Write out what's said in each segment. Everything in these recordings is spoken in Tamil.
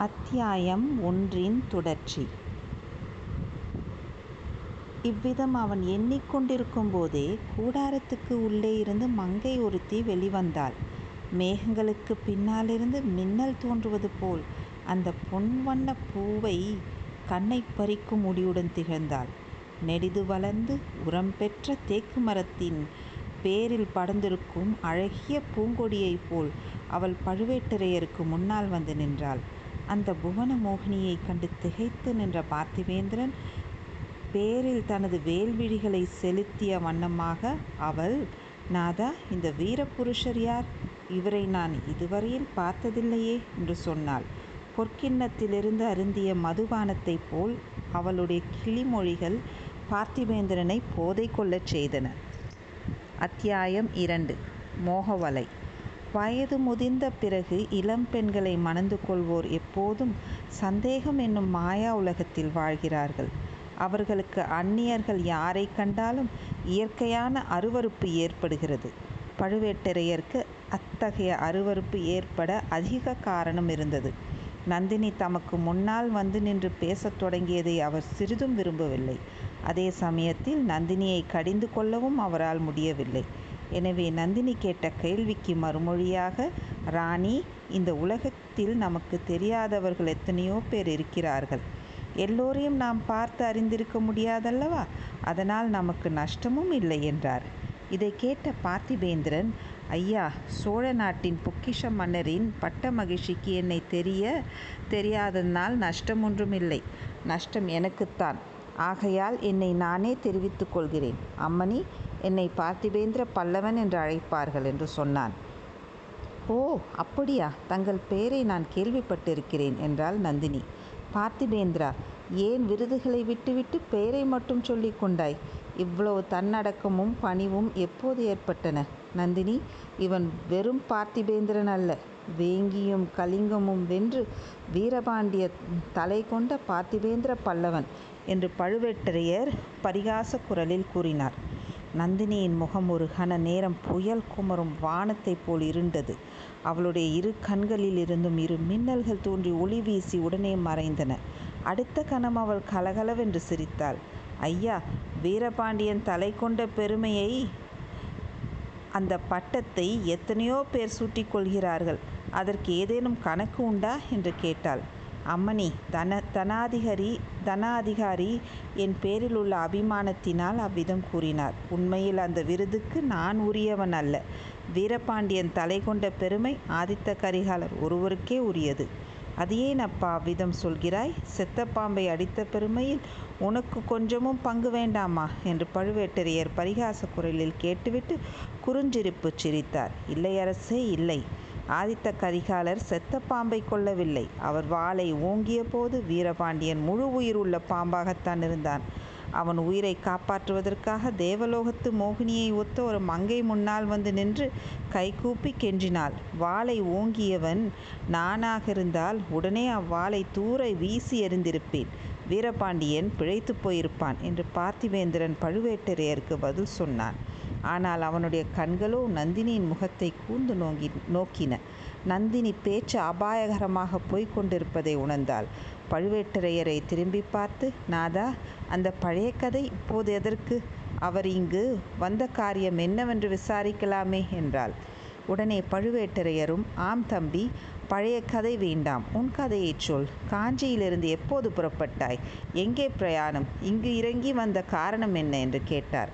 அத்தியாயம் ஒன்றின் தொடர்ச்சி இவ்விதம் அவன் எண்ணிக் கொண்டிருக்கும்போதே கூடாரத்துக்கு உள்ளே இருந்து மங்கை ஒருத்தி வெளிவந்தாள். மேகங்களுக்குப் பின்னாலிருந்து மின்னல் தோன்றுவது போல் அந்த பொன் பூவை கண்ணை பறிக்கும் முடியுடன் திகழ்ந்தாள். நெடிது வளர்ந்து உரம் பெற்ற தேக்கு மரத்தின் பேரில் படர்ந்திருக்கும் அழகிய பூங்கொடியைப் போல் அவள் பழுவேட்டரையருக்கு முன்னால் வந்து நின்றாள். அந்த புவன மோகினியைக் கண்டு திகைத்து நின்ற பார்த்திவேந்திரன் பேரில் தனது வேல்விழிகளை செலுத்திய வண்ணமாக அவள் நாதா இந்த வீரபுருஷர் யார்? இவரை நான் இதுவரையில் பார்த்ததில்லையே என்று சொன்னாள். பொற்கிண்ணத்திலிருந்து அருந்திய மதுபானத்தைப் போல் அவளுடைய கிளிமொழிகள் பார்த்திவேந்திரனை போதை கொள்ளச் செய்தன. அத்தியாயம் இரண்டு மோகவலை வயது முதிர்ந்த பிறகு இளம் பெண்களை மணந்து கொள்வோர் எப்போதும் சந்தேகம் என்னும் மாயா உலகத்தில் வாழ்கிறார்கள். அவர்களுக்கு அந்நியர்கள் யாரை கண்டாலும் இயற்கையான அருவருப்பு ஏற்படுகிறது. பழுவேட்டரையருக்கு அத்தகைய அருவருப்பு ஏற்பட அதிக காரணம் இருந்தது. நந்தினி தமக்கு முன்னால் வந்து நின்று பேசத் தொடங்கியதை அவர் சிறிதும் விரும்பவில்லை. அதே சமயத்தில் நந்தினியை கடிந்து கொள்ளவும் அவரால் முடியவில்லை. எனவே நந்தினி கேட்ட கேள்விக்கு மறுமொழியாக ராணி இந்த உலகத்தில் நமக்கு தெரியாதவர்கள் எத்தனையோ பேர் இருக்கிறார்கள். எல்லோரையும் நாம் பார்த்து அறிந்திருக்க முடியாதல்லவா? அதனால் நமக்கு நஷ்டமும் இல்லை என்றார். இதைக் கேட்ட பார்த்திபேந்திரன் ஐயா சோழ நாட்டின் பொக்கிஷ மன்னரின் பட்ட மகிழ்ச்சிக்கு என்னை தெரிய தெரியாததனால் நஷ்டம் ஒன்றுமில்லை. நஷ்டம் எனக்குத்தான். ஆகையால் என்னை நானே தெரிவித்துக் கொள்கிறேன். அம்மணி என்னை பார்த்திபேந்திர பல்லவன் என்று அழைப்பார்கள் என்று சொன்னான். ஓ அப்படியா தங்கள் பெயரை நான் கேள்விப்பட்டிருக்கிறேன் என்றாள் நந்தினி. பார்த்திபேந்திரா ஏன் விருதுகளை விட்டுவிட்டு பெயரை மட்டும் சொல்லி கொண்டாய்? இவ்வளவு தன்னடக்கமும் பணிவும் எப்போது ஏற்பட்டன? நந்தினி இவன் வெறும் பார்த்திபேந்திரன் அல்ல. வேங்கியும் கலிங்கமும் வென்று வீரபாண்டிய தலை கொண்ட பார்த்திபேந்திர பல்லவன் என்று பழுவேட்டரையர் பரிகாசக் குரலில் கூறினார். நந்தினியின் முகம் ஒரு கண நேரம் புயல் குமரும் வானத்தைப் போல் இருண்டது. அவளுடைய இரு கண்களில் இருந்தும் இரு மின்னல்கள் தோன்றி ஒளி வீசி உடனே மறைந்தன. அடுத்த கணம் அவள் கலகலவென்று சிரித்தாள். ஐயா வீரபாண்டியன் தலை கொண்ட பெருமையை அந்த பட்டத்தை எத்தனையோ பேர் சூட்டிக் கொள்கிறார்கள். அதற்கு ஏதேனும் கணக்கு உண்டா? என்று கேட்டாள். அம்மணி தன தனாதிகாரி தனாதிகாரி என் பேரில் உள்ள அபிமானத்தினால் அவ்விதம் கூறினார். உண்மையில் அந்த விருதுக்கு நான் உரியவன் அல்ல. வீரபாண்டியன் தலை கொண்ட பெருமை ஆதித்த கரிகாலர் ஒருவருக்கே உரியது. அது ஏன் அப்பா அவ்விதம் சொல்கிறாய்? செத்த பாம்பை அடித்த பெருமையில் உனக்கு கொஞ்சமும் பங்கு வேண்டாமா? என்று பழுவேட்டரையர் பரிகாசக் குரலில் கேட்டுவிட்டு குறுஞ்சிரிப்புச் சிரித்தார். இல்லை அரசே இல்லை. ஆதித்த கரிகாலர் செத்த பாம்பைக் கொல்லவில்லை. அவர் வாளை ஓங்கியபோது வீரபாண்டியன் முழு உயிர் உள்ள பாம்பாகத்தான் இருந்தான். அவன் உயிரை காப்பாற்றுவதற்காக தேவலோகத்து மோகினியை ஒத்த ஒரு மங்கை முன்னால் வந்து நின்று கைகூப்பிக் கென்றினாள் வாளை ஓங்கியவன் நானாக இருந்தால் உடனே அவ்வாளை தூர வீசி எறிந்திருப்பேன். வீரபாண்டியன் பிழைத்துப் போயிருப்பான் என்று பார்த்திவேந்திரன் பழுவேட்டரையருக்கு பதில் சொன்னான். ஆனால் அவனுடைய கண்களோ நந்தினியின் முகத்தைக் கூர்ந்து நோக்கின. நந்தினி பேச்சு அபாயகரமாக போய்க்கொண்டிருப்பதை உணர்ந்தாள். பழுவேட்டரையரை திரும்பி பார்த்து நாதா அந்த பழைய கதை இப்போது எதற்கு? அவர் இங்கு வந்த காரியம் என்னவென்று விசாரிக்கலாமே என்றாள். உடனே பழுவேட்டரையரும் ஆம் தம்பி பழைய கதை வேண்டாம். உன் கதையைச் சொல். காஞ்சியிலிருந்து எப்போது புறப்பட்டாய்? எங்கே பிரயாணம்? இங்கு இறங்கி வந்த காரணம் என்ன? என்று கேட்டார்.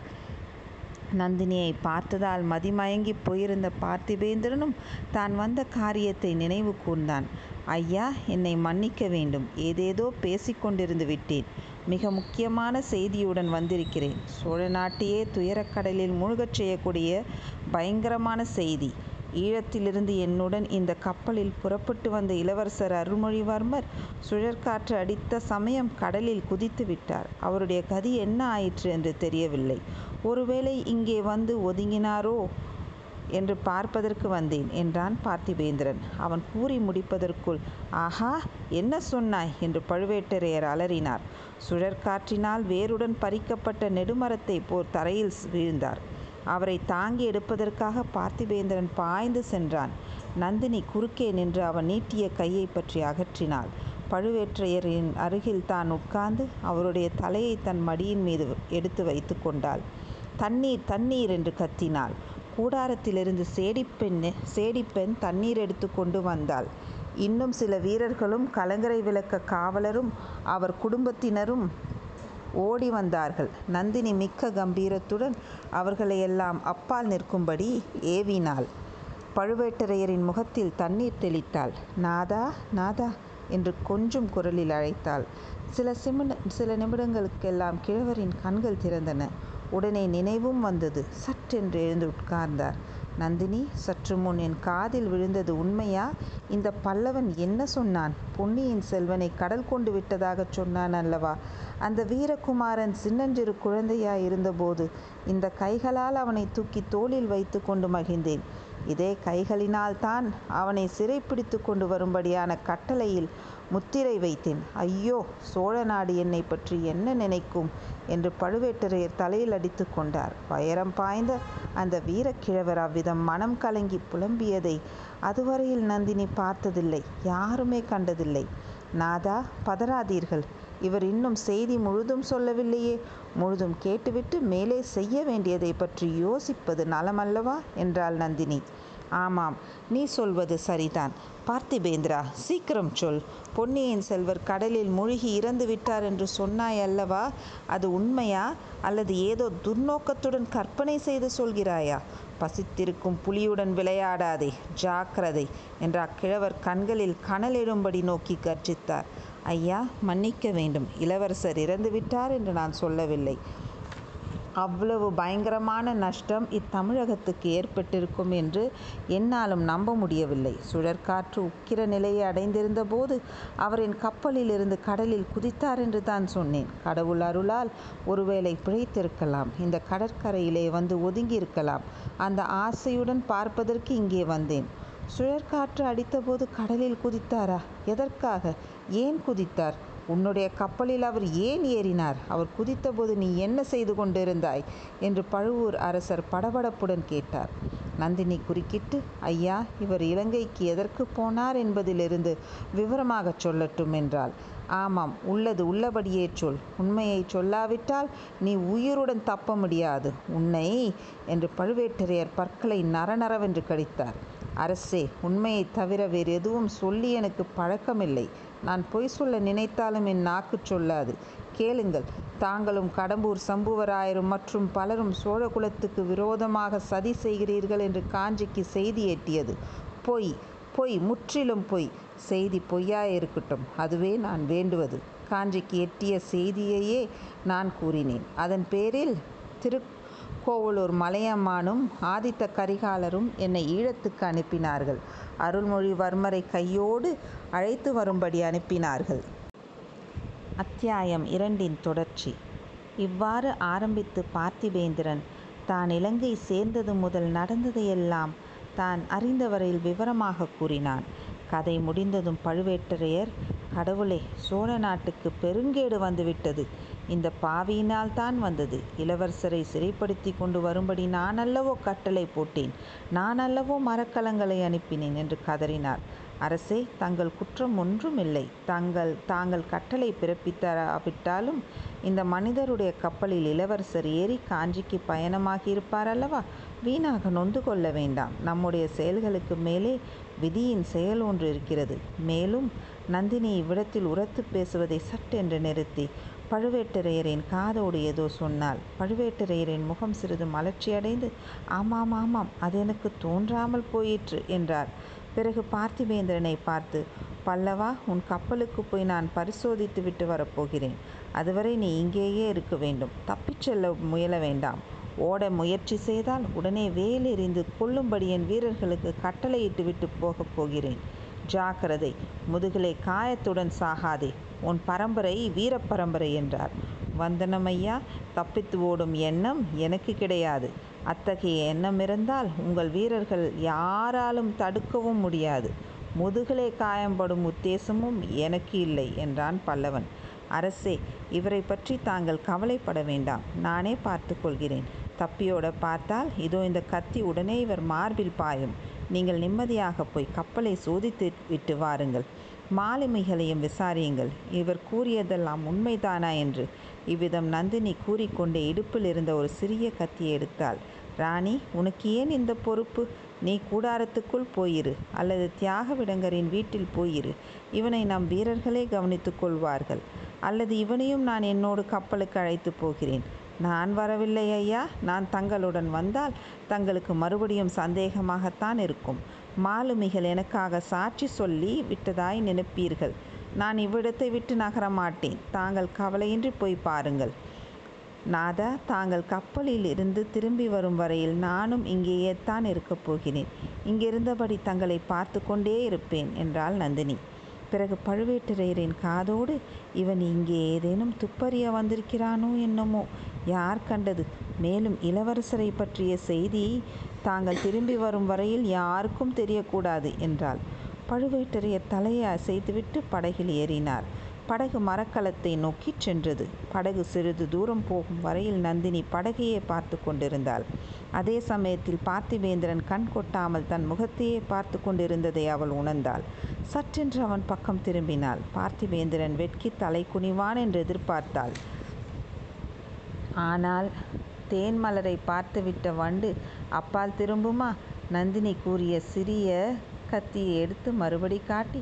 நந்தினியை பார்த்ததால் மதிமயங்கிப் போயிருந்த பார்த்திபேந்திரனும் தான் வந்த காரியத்தை நினைவு கூர்ந்தான். ஐயா என்னை மன்னிக்க வேண்டும். ஏதேதோ பேசிக் கொண்டிருந்து விட்டேன். மிக முக்கியமான செய்தியுடன் வந்திருக்கிறேன். சோழ நாட்டையே துயரக்கடலில் மூழ்கச் செய்யக்கூடிய பயங்கரமான செய்தி. ஈழத்திலிருந்து என்னுடன் இந்த கப்பலில் புறப்பட்டு வந்த இளவரசர் அருள்மொழிவர்மர் சுழற்காற்று அடித்த சமயம் கடலில் குதித்து விட்டார். அவருடைய கதி என்ன ஆயிற்று என்று தெரியவில்லை. ஒருவேளை இங்கே வந்து ஒதுங்கினாரோ என்று பார்ப்பதற்கு வந்தேன் என்றான் பார்த்திபேந்திரன். அவன் கூறி முடிப்பதற்குள் ஆஹா என்ன சொன்னாய்? என்று பழுவேட்டரையர் அலறினார். சுழற்காற்றினால் வேருடன் பறிக்கப்பட்ட நெடுமரத்தைப் போர் தரையில் வீழ்ந்தார். அவரை தாங்கி எடுப்பதற்காக பார்த்திபேந்திரன் பாய்ந்து சென்றான். நந்தினி குறுக்கே நின்று அவன் நீட்டிய கையை பற்றி அகற்றினாள் பழுவேற்றையரின் அருகில் தான் உட்கார்ந்து அவருடைய தலையை தன் மடியின் மீது எடுத்து வைத்து கொண்டாள் தண்ணீர் தண்ணீர் என்று கத்தினாள். கூடாரத்திலிருந்து சேடிப்பெண் சேடிப்பெண் தண்ணீர் எடுத்து கொண்டு வந்தாள். இன்னும் சில வீரர்களும் கலங்கரை விளக்க காவலரும் அவர் குடும்பத்தினரும் ஓடி வந்தார்கள். நந்தினி மிக்க கம்பீரத்துடன் அவர்களையெல்லாம் அப்பால் நிற்கும்படி ஏவினாள். பழுவேட்டரையரின் முகத்தில் தண்ணீர் தெளித்தாள். நாதா நாதா என்று கொஞ்சம் குரலில் அழைத்தாள். சில சிமிட சில நிமிடங்களுக்கெல்லாம் கிழவரின் கண்கள் திறந்தன. உடனே நினைவும் வந்தது. சற்றென்று எழுந்து உட்கார்ந்தார். நந்தினி சற்று முன் என் காதில் விழுந்தது உண்மையா? இந்த பல்லவன் என்ன சொன்னான்? பொன்னியின் செல்வனை கடல் கொண்டு விட்டதாகச் சொன்னான் அல்லவா? அந்த வீரகுமாரன் சின்னஞ்சிறு குழந்தையாய் இருந்தபோது இந்த கைகளால் அவனை தூக்கி தோளில் வைத்து கொண்டு மகிழ்ந்தேன். இதே கைகளினால் தான் அவனை சிறைப்பிடித்து கொண்டு வரும்படியான கட்டளையில் முத்திரை வைத்தேன். ஐயோ சோழ நாடு என்னை பற்றி என்ன நினைக்கும்? என்று பழுவேட்டரையர் தலையில் அடித்து கொண்டார். பயரம் பாய்ந்த அந்த வீரக்கிழவர் அவ்விதம் மனம் கலங்கி புலம்பியதை அதுவரையில் நந்தினி பார்த்ததில்லை யாருமே கண்டதில்லை. நாதா பதறாதீர்கள். இவர் இன்னும் செய்தி முழுதும் சொல்லவில்லையே. முழுதும் கேட்டுவிட்டு மேலே செய்ய வேண்டியதை பற்றி யோசிப்பது நலமல்லவா? என்றாள் நந்தினி. ஆமாம் நீ சொல்வது சரிதான். பார்த்திபேந்திரா சீக்கிரம் சொல். பொன்னியின் செல்வர் கடலில் மூழ்கி இறந்து விட்டார் என்று சொன்னாய் அல்லவா? அது உண்மையா? அல்லது ஏதோ துர்நோக்கத்துடன் கற்பனை செய்து சொல்கிறாயா? பசித்திருக்கும் புலியுடன் விளையாடாதே ஜாக்கிரதை என்றா அக்கிழவர் கண்களில் கனலிடும்படி நோக்கி கர்ஜித்தார். ஐயா மன்னிக்க வேண்டும். இளவரசர் இறந்துவிட்டார் என்று நான் சொல்லவில்லை. அவ்வளவு பயங்கரமான நஷ்டம் இத்தமிழகத்துக்கு ஏற்பட்டிருக்கும் என்று என்னாலும் நம்ப முடியவில்லை. சுழற்காற்று உக்கிர நிலையை அடைந்திருந்த போது அவரின் கப்பலில் இருந்து கடலில் குதித்தார் என்று தான் சொன்னேன். கடவுள் அருளால் ஒருவேளை பிழைத்திருக்கலாம். இந்த கடற்கரையிலே வந்து ஒதுங்கியிருக்கலாம். அந்த ஆசையுடன் பார்ப்பதற்கு இங்கே வந்தேன். சுழற்காற்று அடித்தபோது கடலில் குதித்தாரா? எதற்காக? ஏன் குதித்தார்? உன்னுடைய கப்பலில் அவர் ஏன் ஏறினார்? அவர் குதித்தபோது நீ என்ன செய்து கொண்டிருந்தாய்? என்று பழுவூர் அரசர் படபடப்புடன் கேட்டார். நந்தினி குறுக்கிட்டு ஐயா இவர் இலங்கைக்கு எதற்கு போனார் என்பதிலிருந்து விவரமாகச் சொல்லட்டும் என்றாள். ஆமாம் உள்ளது உள்ளபடியே சொல். உண்மையை சொல்லாவிட்டால் நீ உயிருடன் தப்ப முடியாது. உன்னை என்று பழுவேட்டரையர் பற்களை நரநரவென்று கடித்தார். அரசே உண்மையை தவிர வேறு எதுவும் சொல்லி எனக்கு பழக்கமில்லை. நான் பொய் சொல்ல நினைத்தாலும் என் நாக்கு சொல்லாது. கேளுங்கள் தாங்களும் கடம்பூர் சம்புவராயரும் மற்றும் பலரும் சோழகுலத்துக்கு விரோதமாக சதி செய்கிறீர்கள் என்று காஞ்சிக்கு செய்தி எட்டியது. பொய் பொய் முற்றிலும் பொய். செய்தி பொய்யாய் இருக்கட்டும் அதுவே நான் வேண்டுவது. காஞ்சிக்கு எட்டிய செய்தியையே நான் கூறினேன். அதன் பேரில் திரு கோவலூர் மலையம்மானும் ஆதித்த கரிகாலரும் என்னை ஈழத்துக்கு அனுப்பினார்கள். அருள்மொழிவர்மரை கையோடு அழைத்து வரும்படி அனுப்பினார்கள். அத்தியாயம் இரண்டின் தொடர்ச்சி. இவ்வாறு ஆரம்பித்து பார்த்திபேந்திரன் தான் இலங்கை சேர்ந்தது முதல் நடந்ததையெல்லாம் தான் அறிந்தவரையில் விவரமாக கூறினான். கதை முடிந்ததும் பழுவேட்டரையர் கடவுளே சோழ நாட்டுக்கு பெருங்கேடு வந்துவிட்டது. இந்த பாவியினால் தான் வந்தது. இளவரசரை சிறைப்படுத்தி கொண்டு வரும்படி நான் அல்லவோ கட்டளை போட்டேன். நான் அல்லவோ மரக்கலங்களை அனுப்பினேன் என்று கதறினார். அரசே தங்கள் குற்றம் ஒன்றுமில்லை. தங்கள் தாங்கள் கட்டளை பிறப்பித்தாவிட்டாலும் இந்த மனிதருடைய கப்பலில் இளவரசர் ஏறி காஞ்சிக்கு பயணமாகி இருப்பார் அல்லவா வீணாக நொந்து கொள்ள வேண்டாம். நம்முடைய செயல்களுக்கு மேலே விதியின் செயல் ஒன்று இருக்கிறது. மேலும் நந்தினி இவ்விடத்தில் உரத்து பேசுவதை சட்டென்று நிறுத்தி பழுவேட்டரையரின் காதோடு ஏதோ சொன்னால் பழுவேட்டரையரின் முகம் சிறிது மலர்ச்சியடைந்து ஆமாம் ஆமாம் அது எனக்கு தோன்றாமல் போயிற்று என்றார். பிறகு பார்த்திபேந்திரனை பார்த்து பல்லவா உன் கப்பலுக்கு போய் நான் பரிசோதித்து விட்டு வரப்போகிறேன். அதுவரை நீ இங்கேயே இருக்க வேண்டும். தப்பிச் செல்ல முயல வேண்டாம். ஓட முயற்சி செய்தால் உடனே வேல் எறிந்து கொல்லும்படி என் வீரர்களுக்கு கட்டளையிட்டு விட்டு போகப் போகிறேன். ஜாக்கிரதை முதுகலை காயத்துடன் சாகாதே. உன் பரம்பரை வீரப்பரம்பரை என்றார். வந்தனமையா தப்பித்து ஓடும் எண்ணம் எனக்கு கிடையாது. அத்தகைய எண்ணம் இருந்தால் உங்கள் வீரர்கள் யாராலும் தடுக்கவும் முடியாது. முதுகிலே காயம்படும் உத்தேசமும் எனக்கு இல்லை என்றான் பல்லவன். அரசே இவரை பற்றி தாங்கள் கவலைப்பட வேண்டாம். நானே பார்த்து கொள்கிறேன். தப்பியோட பார்த்தால் இதோ இந்த கத்தி உடனே இவர் மார்பில் பாயும். நீங்கள் நிம்மதியாக போய் கப்பலை சோதித்து விட்டு வாருங்கள். மாலுமிகளையும் விசாரியுங்கள். இவர் கூறியதெல்லாம் உண்மைதானா என்று. இவ்விதம் நந்தினி கூறிக்கொண்டே இடுப்பில் இருந்த ஒரு சிறிய கத்தியை எடுத்தாள். ராணி உனக்கு ஏன் இந்த பொறுப்பு? நீ கூடாரத்துக்குள் போயிரு அல்லது தியாக விடங்கரின் வீட்டில் போயிரு. இவனை நம் வீரர்களே கவனித்துக் கொள்வார்கள். அல்லது இவனையும் நான் என்னோடு கப்பலுக்கு அழைத்து போகிறேன். நான் வரவில்லை ஐயா. நான் தங்களுடன் வந்தால் தங்களுக்கு மறுபடியும் சந்தேகமாகத்தான் இருக்கும். மாலுமிகள் எனக்காக சாட்சி சொல்லி விட்டதாய் நினைப்பீர்கள். நான் இவ்விடத்தை விட்டு நகர மாட்டேன் தாங்கள் கவலையின்றி போய் பாருங்கள். நாதா தாங்கள் கப்பலில் இருந்து திரும்பி வரும் வரையில் நானும் இங்கேயே தான் இருக்கப் போகிறேன். இங்கிருந்தபடி தங்களை பார்த்து கொண்டே இருப்பேன் என்றாள் நந்தினி. பிறகு பழுவேட்டரையரின் காதோடு இவன் இங்கே ஏதேனும் துப்பறிய வந்திருக்கிறானோ என்னமோ? யார் கண்டது? மேலும் இளவரசரை பற்றிய செய்தி தாங்கள் திரும்பி வரும் வரையில் யாருக்கும் தெரியக்கூடாது என்றாள். பழுவேட்டரையர் தலையை அசைத்துவிட்டு படகில் ஏறினார். படகு மரக்கலத்தை நோக்கி சென்றது. படகு சிறிது தூரம் போகும் வரையில் நந்தினி படகையே பார்த்து கொண்டிருந்தாள். அதே சமயத்தில் பார்த்திவேந்திரன் கண் கொட்டாமல் தன் முகத்தையே பார்த்து கொண்டிருந்ததை அவள் உணர்ந்தாள். சற்றென்று அவன் பக்கம் திரும்பினாள். பார்த்திவேந்திரன் வெட்கி தலை குனிவான் என்று எதிர்பார்த்தாள். ஆனால் தேன் மலரை பார்த்துவிட்ட வண்டு அப்பால் திரும்புமா? நந்தினி கூறிய சிறிய கத்தியை எடுத்து மறுபடி காட்டி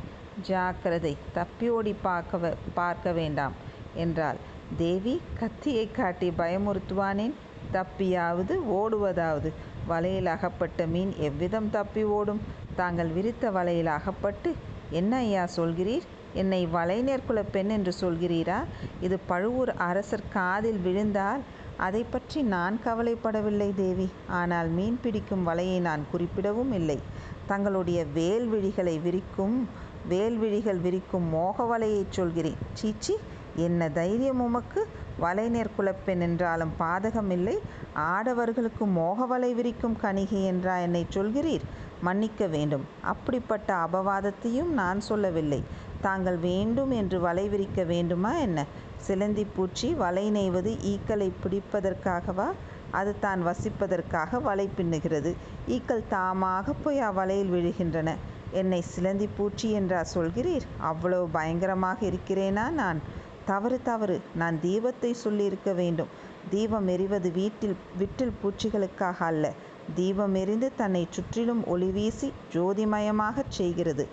ஜாக்கிரதை தப்பி ஓடி பார்க்க பார்க்க வேண்டாம் என்றாள். தேவி கத்தியை காட்டி பயமுறுத்துவானேன்? தப்பியாவது ஓடுவதாவது. வலையில் அகப்பட்ட மீன் எவ்விதம் தப்பி ஓடும்? தாங்கள் விரித்த வலையில் அகப்பட்டு என்ன ஐயா சொல்கிறீர்? என்னை வலைநேர்குல பெண் என்று சொல்கிறீரா? இது பழுவூர் அரசர் காதில் விழுந்தால் அதை பற்றி நான் கவலைப்படவில்லை தேவி. ஆனால் மீன் பிடிக்கும் வலையை நான் குறிப்பிடவும் இல்லை. தங்களுடைய வேல்விழிகளை விரிக்கும் வேல்விழிகள் விரிக்கும் மோக வலையைச் சொல்கிறேன். சீச்சி என்ன தைரியம் உமக்கு? வலைநேர் குலப்பெண் என்றாலும் பாதகமில்லை ஆடவர்களுக்கு மோகவலை விரிக்கும் கணிகை என்றா என்னை சொல்கிறீர்? மன்னிக்க வேண்டும். அப்படிப்பட்ட அபவாதத்தையும் நான் சொல்லவில்லை. தாங்கள் வேண்டும் என்று வலை விரிக்க வேண்டுமா என்ன? சிலந்தி பூச்சி வலை நெய்வது ஈக்களை பிடிப்பதற்காகவா? அது தான் வசிப்பதற்காக வலை பின்னுகிறது. ஈக்கள் தாமாக போய் அவ்வலையில் விழுகின்றன. என்னை சிலந்தி பூச்சி என்றா சொல்கிறீர்? அவ்வளவு பயங்கரமாக இருக்கிறேனா நான்? தவறு தவறு. நான் தீபத்தை சொல்லியிருக்க வேண்டும். தீபம் எரிவது வீட்டில் விட்டில் பூச்சிகளுக்காக அல்ல. தீபம் எரிந்து தன்னை சுற்றிலும் ஒளி வீசி ஜோதிமயமாகச் செய்கிறது.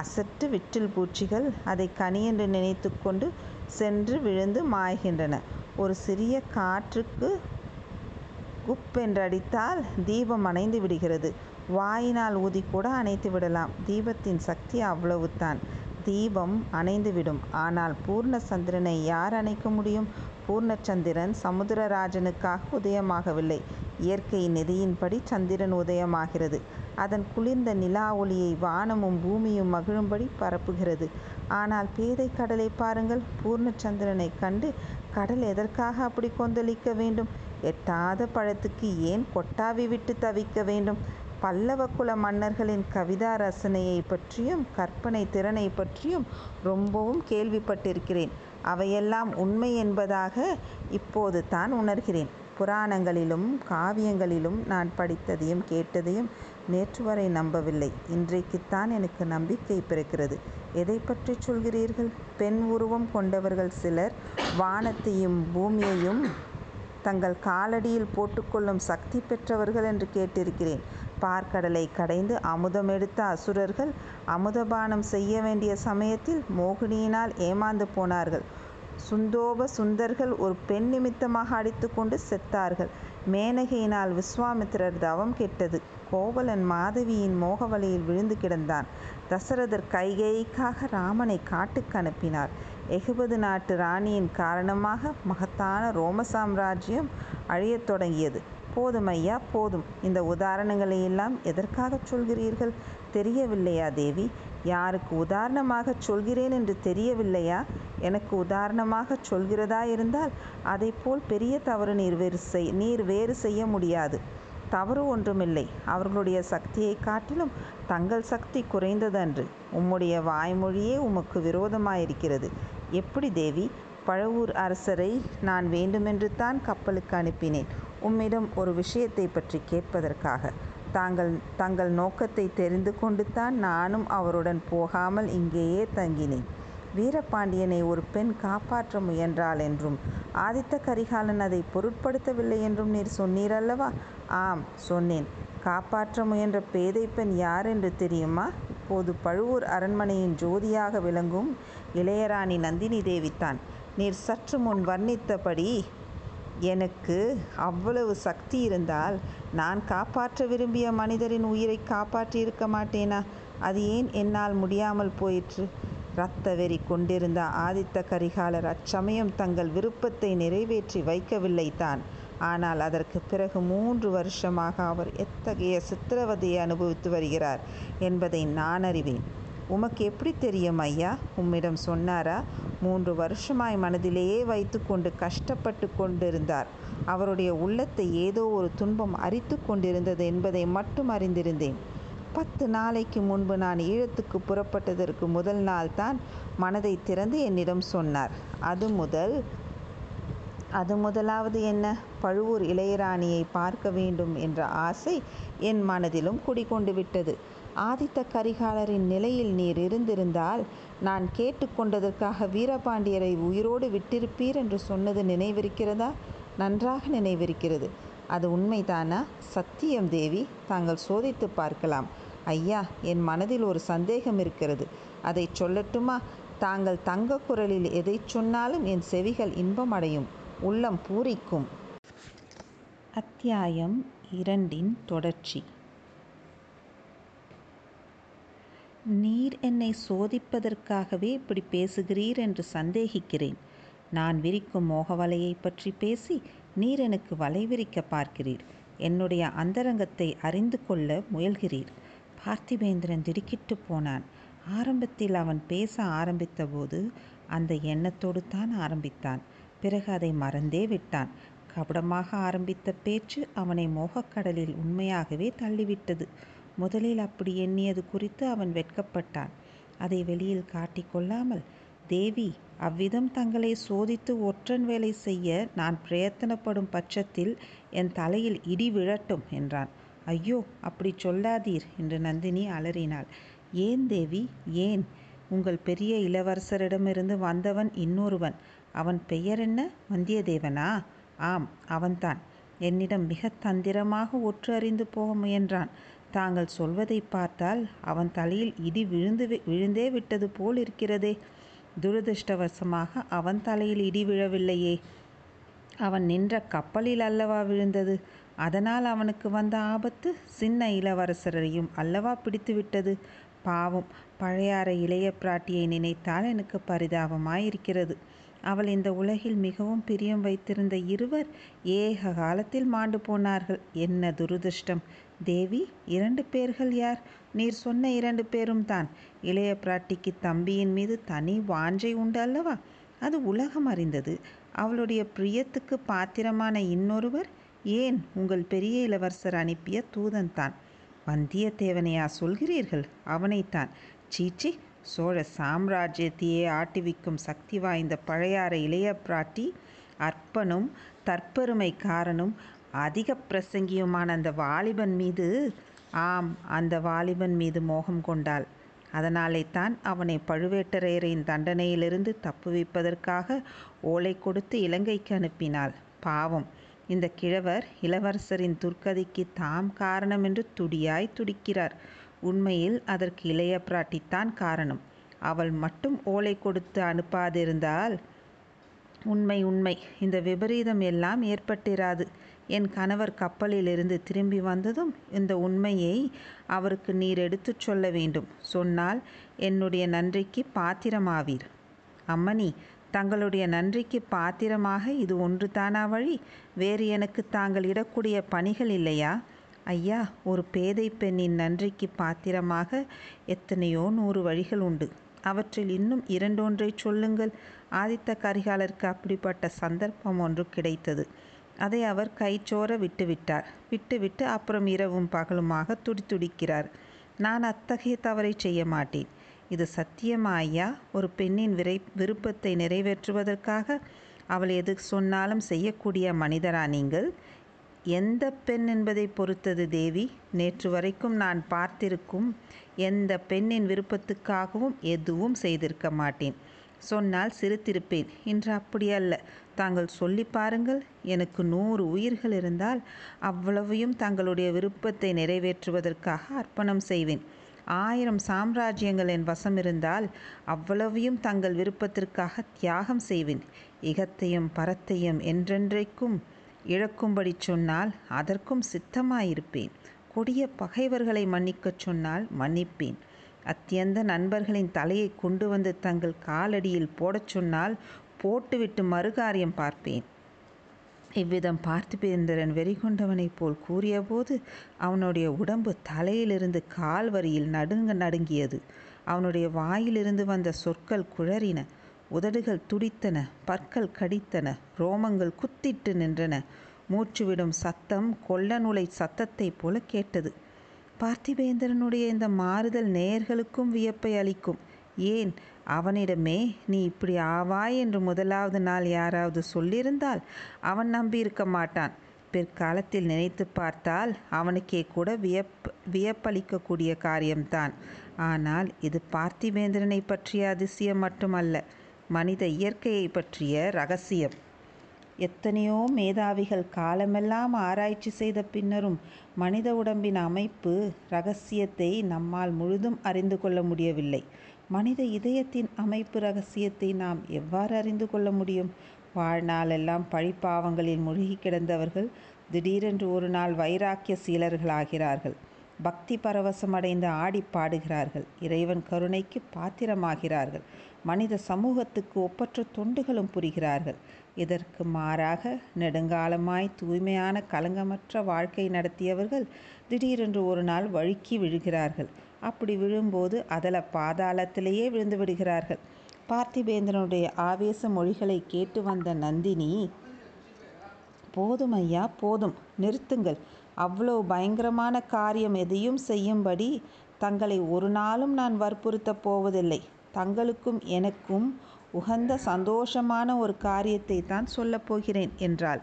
அசட்டு விட்டில் பூச்சிகள் அதை கனி என்று நினைத்து கொண்டு சென்று விழுந்து மாய்கின்றன. ஒரு சிறிய காற்றுக்கு உப்பென்றடித்தால் தீபம் அணைந்து விடுகிறது. வாயினால் ஊதி கூட அணைத்து விடலாம். தீபத்தின் சக்தி அவ்வளவுதான். தீபம் அணைந்துவிடும் ஆனால் பூர்ண சந்திரனை யார் அணைக்க முடியும்? பூர்ணச்சந்திரன் சமுத்திரராஜனுக்காக உதயமாகவில்லை. இயற்கை நெறியின்படி சந்திரன் உதயமாகிறது. அதன் குளிர்ந்த நிலா ஒளியை வானமும் பூமியும் மகிழும்படி பரப்புகிறது. ஆனால் பேதை கடலை பாருங்கள். பூர்ணச்சந்திரனை கண்டு கடல் எதற்காக அப்படி கொந்தளிக்க வேண்டும்? எட்டாத பழத்துக்கு ஏன் கொட்டாவி விட்டு தவிக்க வேண்டும்? பல்லவ குல மன்னர்களின் கவிதா ரசனையை பற்றியும் கற்பனை திறனை பற்றியும் ரொம்பவும் கேள்விப்பட்டிருக்கிறேன். அவையெல்லாம் உண்மை என்பதாக இப்போது தான் உணர்கிறேன். புராணங்களிலும் காவியங்களிலும் நான் படித்ததையும் கேட்டதையும் நேற்று வரை நம்பவில்லை. இன்றைக்குத்தான் எனக்கு நம்பிக்கை பிறக்கிறது. எதை பற்றி சொல்கிறீர்கள்? பெண் உருவம் கொண்டவர்கள் சிலர் வானத்தையும் பூமியையும் தங்கள் காலடியில் போட்டுக்கொள்ளும் சக்தி பெற்றவர்கள் என்று கேட்டிருக்கிறேன். பார்க்கடலை கடைந்து அமுதம் எடுத்த அசுரர்கள் அமுதபானம் செய்ய வேண்டிய சமயத்தில் மோகினியினால் ஏமாந்து போனார்கள். சுந்தோப சுந்தர்கள் ஒரு பெண் நிமித்தமாக அடித்து கொண்டு செத்தார்கள். மேனகையினால் விஸ்வாமித்திரர் தவம் கெட்டது. கோவலன் மாதவியின் மோகவலையில் விழுந்து கிடந்தான். தசரதர் கைகைக்காக ராமனை காட்டுக்கு அனுப்பினார். எகுபது நாட்டு ராணியின் காரணமாக மகத்தான ரோம சாம்ராஜ்யம் அழியத் தொடங்கியது. போதும் ஐயா போதும். இந்த உதாரணங்களை எல்லாம் எதற்காக சொல்கிறீர்கள்? தெரியவில்லையா தேவி? யாருக்கு உதாரணமாக சொல்கிறேன் என்று தெரியவில்லையா? எனக்கு உதாரணமாக சொல்கிறதா இருந்தால் அதை போல் பெரிய தவறு நீர் வேறு செய் நீர் வேறு செய்ய முடியாது. தவறு ஒன்றுமில்லை. அவர்களுடைய சக்தியை காட்டிலும் தங்கள் சக்தி குறைந்ததன்று. உம்முடைய வாய்மொழியே உமக்கு விரோதமாயிருக்கிறது. எப்படி தேவி? பழவூர் அரசரை நான் வேண்டுமென்று தான் கப்பலுக்கு அனுப்பினேன். உம்மிடம் ஒரு விஷயத்தை பற்றி கேட்பதற்காக. தாங்கள் தங்கள் நோக்கத்தை தெரிந்து கொண்டு தான் நானும் அவருடன் போகாமல் இங்கேயே தங்கினேன். வீரபாண்டியனை ஒரு பெண் காப்பாற்ற முயன்றாள் என்றும் ஆதித்த கரிகாலன் அதை பொருட்படுத்தவில்லை என்றும் நீர் சொன்னீர் அல்லவா ஆம் சொன்னேன். காப்பாற்ற முயன்ற பேதை பெண் யார் என்று தெரியுமா? இப்போது பழுவூர் அரண்மனையின் ஜோதியாக விளங்கும் இளையராணி நந்தினி தேவித்தான். நீர் சற்று முன் வர்ணித்தபடி எனக்கு அவ்வளவு சக்தி இருந்தால் நான் காப்பாற்ற விரும்பிய மனிதரின் உயிரை காப்பாற்றியிருக்க மாட்டேனா? அது ஏன் என்னால் முடியாமல் போயிற்று? இரத்த வெறி கொண்டிருந்த ஆதித்த கரிகாலர் அச்சமயம் தங்கள் விருப்பத்தை நிறைவேற்றி வைக்கவில்லை தான் ஆனால் அதற்கு பிறகு மூன்று வருஷமாக அவர் எத்தகைய சித்திரவதையை அனுபவித்து வருகிறார் என்பதை நான் அறிவேன். உமக்கு எப்படி தெரியும் ஐயா? உம்மிடம் சொன்னாரா? மூன்று வருஷமாய் மனதிலேயே வைத்து கொண்டு கஷ்டப்பட்டு கொண்டிருந்தார். அவருடைய உள்ளத்தை ஏதோ ஒரு துன்பம் அரித்து கொண்டிருந்தது என்பதை மட்டும் அறிந்திருந்தேன். பத்து நாளைக்கு முன்பு நான் ஈழத்துக்கு புறப்பட்டதற்கு முதல் நாள் தான் மனதை திறந்து என்னிடம் சொன்னார். அது முதல் அது முதலாவது என்ன? பழுவூர் இளையராணியை பார்க்க வேண்டும் என்ற ஆசை என் மனதிலும் குடிகொண்டு விட்டது. ஆதித்த கரிகாலரின் நிலையில் நீர் இருந்திருந்தால் நான் கேட்டுக்கொண்டதற்காக வீரபாண்டியரை உயிரோடு விட்டிருப்பீர் என்று சொன்னது நினைவிருக்கிறதா? நன்றாக நினைவிருக்கிறது. அது உண்மைதானா? சத்தியம் தேவி தாங்கள் சோதித்து பார்க்கலாம். ஐயா என் மனதில் ஒரு சந்தேகம் இருக்கிறது. அதை சொல்லட்டுமா? தாங்கள் தங்க குரலில் எதை சொன்னாலும் என் செவிகள் இன்பமடையும். உள்ளம் பூரிக்கும். அத்தியாயம் இரண்டின் தொடர்ச்சி. நீர் என்னை சோதிப்பதற்காகவே இப்படி பேசுகிறீர் என்று சந்தேகிக்கிறேன். நான் விரிக்கும் மோகவலையை பற்றி பேசி நீர் எனக்கு வலைவிரிக்க பார்க்கிறீர். என்னுடைய அந்தரங்கத்தை அறிந்து கொள்ள முயல்கிறீர். பார்த்திபேந்திரன் திடுக்கிட்டு போனான். ஆரம்பத்தில் அவன் பேச ஆரம்பித்தபோது அந்த எண்ணத்தோடு தான் ஆரம்பித்தான். பிறகு அதை மறந்தே விட்டான். கபடமாக ஆரம்பித்த பேச்சு அவனை மோகக்கடலில் உண்மையாகவே தள்ளிவிட்டது. முதலில் அப்படி எண்ணியது குறித்து அவன் வெட்கப்பட்டான். அதை வெளியில் காட்டிக்கொள்ளாமல் தேவி அவ்விதம் தங்களை சோதித்து ஒற்றன் வேலை செய்ய நான் பிரயத்தனப்படும் பட்சத்தில் என் தலையில் இடி விழட்டும் என்றான். ஐயோ அப்படி சொல்லாதீர் என்று நந்தினி அலறினாள். ஏன் தேவி? ஏன்? உங்கள் பெரிய இளவரசரிடமிருந்து வந்தவன் இன்னொருவன். அவன் பெயர் என்ன? வந்தியத்தேவனா? ஆம் அவன்தான். என்னிடம் மிக தந்திரமாக ஒற்று அறிந்து போக முயன்றான். தாங்கள் சொல்வதை பார்த்தால் அவன் தலையில் இடி விழுந்து விழுந்தே விட்டது போல் இருக்கிறதே. துரதிருஷ்டவசமாக அவன் தலையில் இடி விழவில்லையே. அவன் நின்ற கப்பலில் அல்லவா விழுந்தது? அதனால் அவனுக்கு வந்த ஆபத்து சின்ன இளவரசரையும் அல்லவா பிடித்துவிட்டது? பாவம் பழையாறை இளைய பிராட்டியை நினைத்தால் எனக்கு பரிதாபமாயிருக்கிறது. அவள் இந்த உலகில் மிகவும் பிரியம் வைத்திருந்த இருவர் ஏக காலத்தில் மாண்டு போனார்கள். என்ன துரதிருஷ்டம்? தேவி இரண்டு பேர்கள் யார்? நீர் சொன்ன இரண்டு பேரும் தான். இளைய பிராட்டிக்கு தம்பியின் மீது தனி வாஞ்சை உண்டு அல்லவா? அது உலகம் அறிந்தது. அவளுடைய பிரியத்துக்கு பாத்திரமான இன்னொருவர் ஏன் உங்கள் பெரிய இளவரசர் அனுப்பிய தூதன் தான்? வந்தியத்தேவனையா சொல்கிறீர்கள்? அவனைத்தான். சீச்சி சோழ சாம்ராஜ்யத்தையே ஆட்டிவிக்கும் சக்தி வாய்ந்த பழையாற இளைய பிராட்டி அற்பனும் தற்பெருமைக்காரனும் அதிக பிரசங்கியுமான அந்த வாலிபன் மீது ஆம் அந்த வாலிபன் மீது மோகம் கொண்டாள். அதனாலே தான் அவனை பழுவேட்டரையரின் தண்டனையிலிருந்து தப்புவிப்பதற்காக ஓலை கொடுத்து இலங்கைக்கு அனுப்பினாள். பாவம் இந்த கிழவர் இளவரசரின் துர்க்கதிக்கு தாம் காரணம் என்று துடியாய் துடிக்கிறார். உண்மையில் அதற்கு இளைய பிராட்டித்தான் காரணம். அவள் மட்டும் ஓலை கொடுத்து அனுப்பாதிருந்தால் உண்மை உண்மை இந்த விபரீதம் எல்லாம் ஏற்பட்டிராது. என் கணவர் கப்பலிலிருந்து திரும்பி வந்ததும் இந்த உண்மையை அவருக்கு நீர் எடுத்துச் சொல்ல வேண்டும். சொன்னால் என்னுடைய நன்றிக்கு பாத்திரமாவீர். அம்மணி தங்களுடைய நன்றிக்கு பாத்திரமாக இது ஒன்று தானா வழி? வேறு எனக்கு தாங்கள் இடக்கூடிய பணிகள் இல்லையா? ஐயா ஒரு பேதை பெண்ணின் நன்றிக்கு பாத்திரமாக எத்தனையோ நூறு வழிகள் உண்டு. அவற்றில் இன்னும் இரண்டொன்றை சொல்லுங்கள். ஆதித்த கரிகாலருக்கு அப்படிப்பட்ட சந்தர்ப்பம் ஒன்று கிடைத்தது. அதை அவர் கைச்சோர விட்டுவிட்டார். விட்டுவிட்டு அப்புறம் இரவும் பகலுமாக துடித்துடிக்கிறார் நான் அத்தகைய தவறை செய்ய மாட்டேன். இது சத்தியமா ஐயா? ஒரு பெண்ணின் விரை விருப்பத்தை நிறைவேற்றுவதற்காக அவள் எது சொன்னாலும் செய்யக்கூடிய மனிதரா நீங்கள்? எந்த பெண் என்பதை பொறுத்தது தேவி? நேற்று வரைக்கும் நான் பார்த்திருக்கும் எந்த பெண்ணின் விருப்பத்துக்காகவும் எதுவும் செய்திருக்க மாட்டேன். சொன்னால் சிரித்திருப்பேன். இன்று அப்படி அல்ல. தாங்கள் சொல்லி பாருங்கள். எனக்கு நூறு உயிர்கள் இருந்தால் அவ்வளவையும் தங்களுடைய விருப்பத்தை நிறைவேற்றுவதற்காக அர்ப்பணம் செய்வேன். ஆயிரம் சாம்ராஜ்யங்கள் என் வசம் இருந்தால் அவ்வளவையும் தங்கள் விருப்பத்திற்காக தியாகம் செய்வேன். இகத்தையும் பரத்தையும் என்றென்றைக்கும் இழக்கும்படி சொன்னால் அதற்கும் சித்தமாயிருப்பேன். கொடிய பகைவர்களை மன்னிக்கச் சொன்னால் மன்னிப்பேன். அத்தியந்த நண்பர்களின் தலையை கொண்டு வந்து தங்கள் காலடியில் போடச் சொன்னால் போட்டுவிட்டு மறுகாரியம் பார்ப்பேன் இவ்விதம் பார்த்திபேந்திரன் வெறிகொண்டவனைப் போல் கூறியபோது அவனுடைய உடம்பு தலையிலிருந்து கால் வரியில் நடுங்க நடுங்கியது. அவனுடைய வாயிலிருந்து வந்த சொற்கள் குழறின. உதடுகள் துடித்தன பற்கள் கடித்தன ரோமங்கள் குத்திட்டு நின்றன. மூச்சுவிடும் சத்தம் கொள்ள நுழை சத்தத்தைப் போல கேட்டது. பார்த்திபேந்திரனுடைய இந்த மாறுதல் நேயர்களுக்கும் வியப்பை அளிக்கும். ஏன்? அவனிடமே நீ இப்படி ஆவாய் என்று முதலாவது நாள் யாராவது சொல்லியிருந்தால் அவன் நம்பியிருக்க மாட்டான். பிற்காலத்தில் நினைத்து பார்த்தால் அவனுக்கே கூட வியப் வியப்பளிக்கக்கூடிய காரியம்தான். ஆனால் இது பார்த்திவேந்திரனை பற்றிய அதிசயம் மட்டுமல்ல மனித இயற்கையை பற்றிய ரகசியம். எத்தனையோ மேதாவிகள் காலமெல்லாம் ஆராய்ச்சி செய்த பின்னரும் மனித உடம்பின் அமைப்பு ரகசியத்தை நம்மால் முழுதும் அறிந்து கொள்ள முடியவில்லை. மனித இதயத்தின் அமைப்பு ரகசியத்தை நாம் எவ்வாறு அறிந்து கொள்ள முடியும்? வாழ்நாளெல்லாம் பழிப்பாவங்களில் மூழ்கி கிடந்தவர்கள் திடீரென்று ஒரு நாள் வைராக்கிய சீலர்களாகிறார்கள் பக்தி பரவசமடைந்து ஆடி பாடுகிறார்கள். இறைவன் கருணைக்கு பாத்திரமாகிறார்கள். மனித சமூகத்துக்கு ஒப்பற்ற தொண்டுகளும் புரிகிறார்கள். இதற்கு மாறாக நெடுங்காலமாய் தூய்மையான கலங்கமற்ற வாழ்க்கை நடத்தியவர்கள் திடீரென்று ஒரு நாள் வழுக்கி விழுகிறார்கள். அப்படி விழும்போது அதல பாதாளத்திலேயே விழுந்து விடுகிறார்கள். பார்த்திபேந்திரனுடைய ஆவேச மொழிகளை கேட்டு வந்த நந்தினி போதும் ஐயா போதும் நிறுத்துங்கள். அவ்வளோ பயங்கரமான காரியம் எதையும் செய்யும்படி தங்களை ஒரு நாளும் நான் வற்புறுத்தப் போவதில்லை. தங்களுக்கும் எனக்கும் உகந்த சந்தோஷமான ஒரு காரியத்தை தான் சொல்லப் போகிறேன் என்றாள்.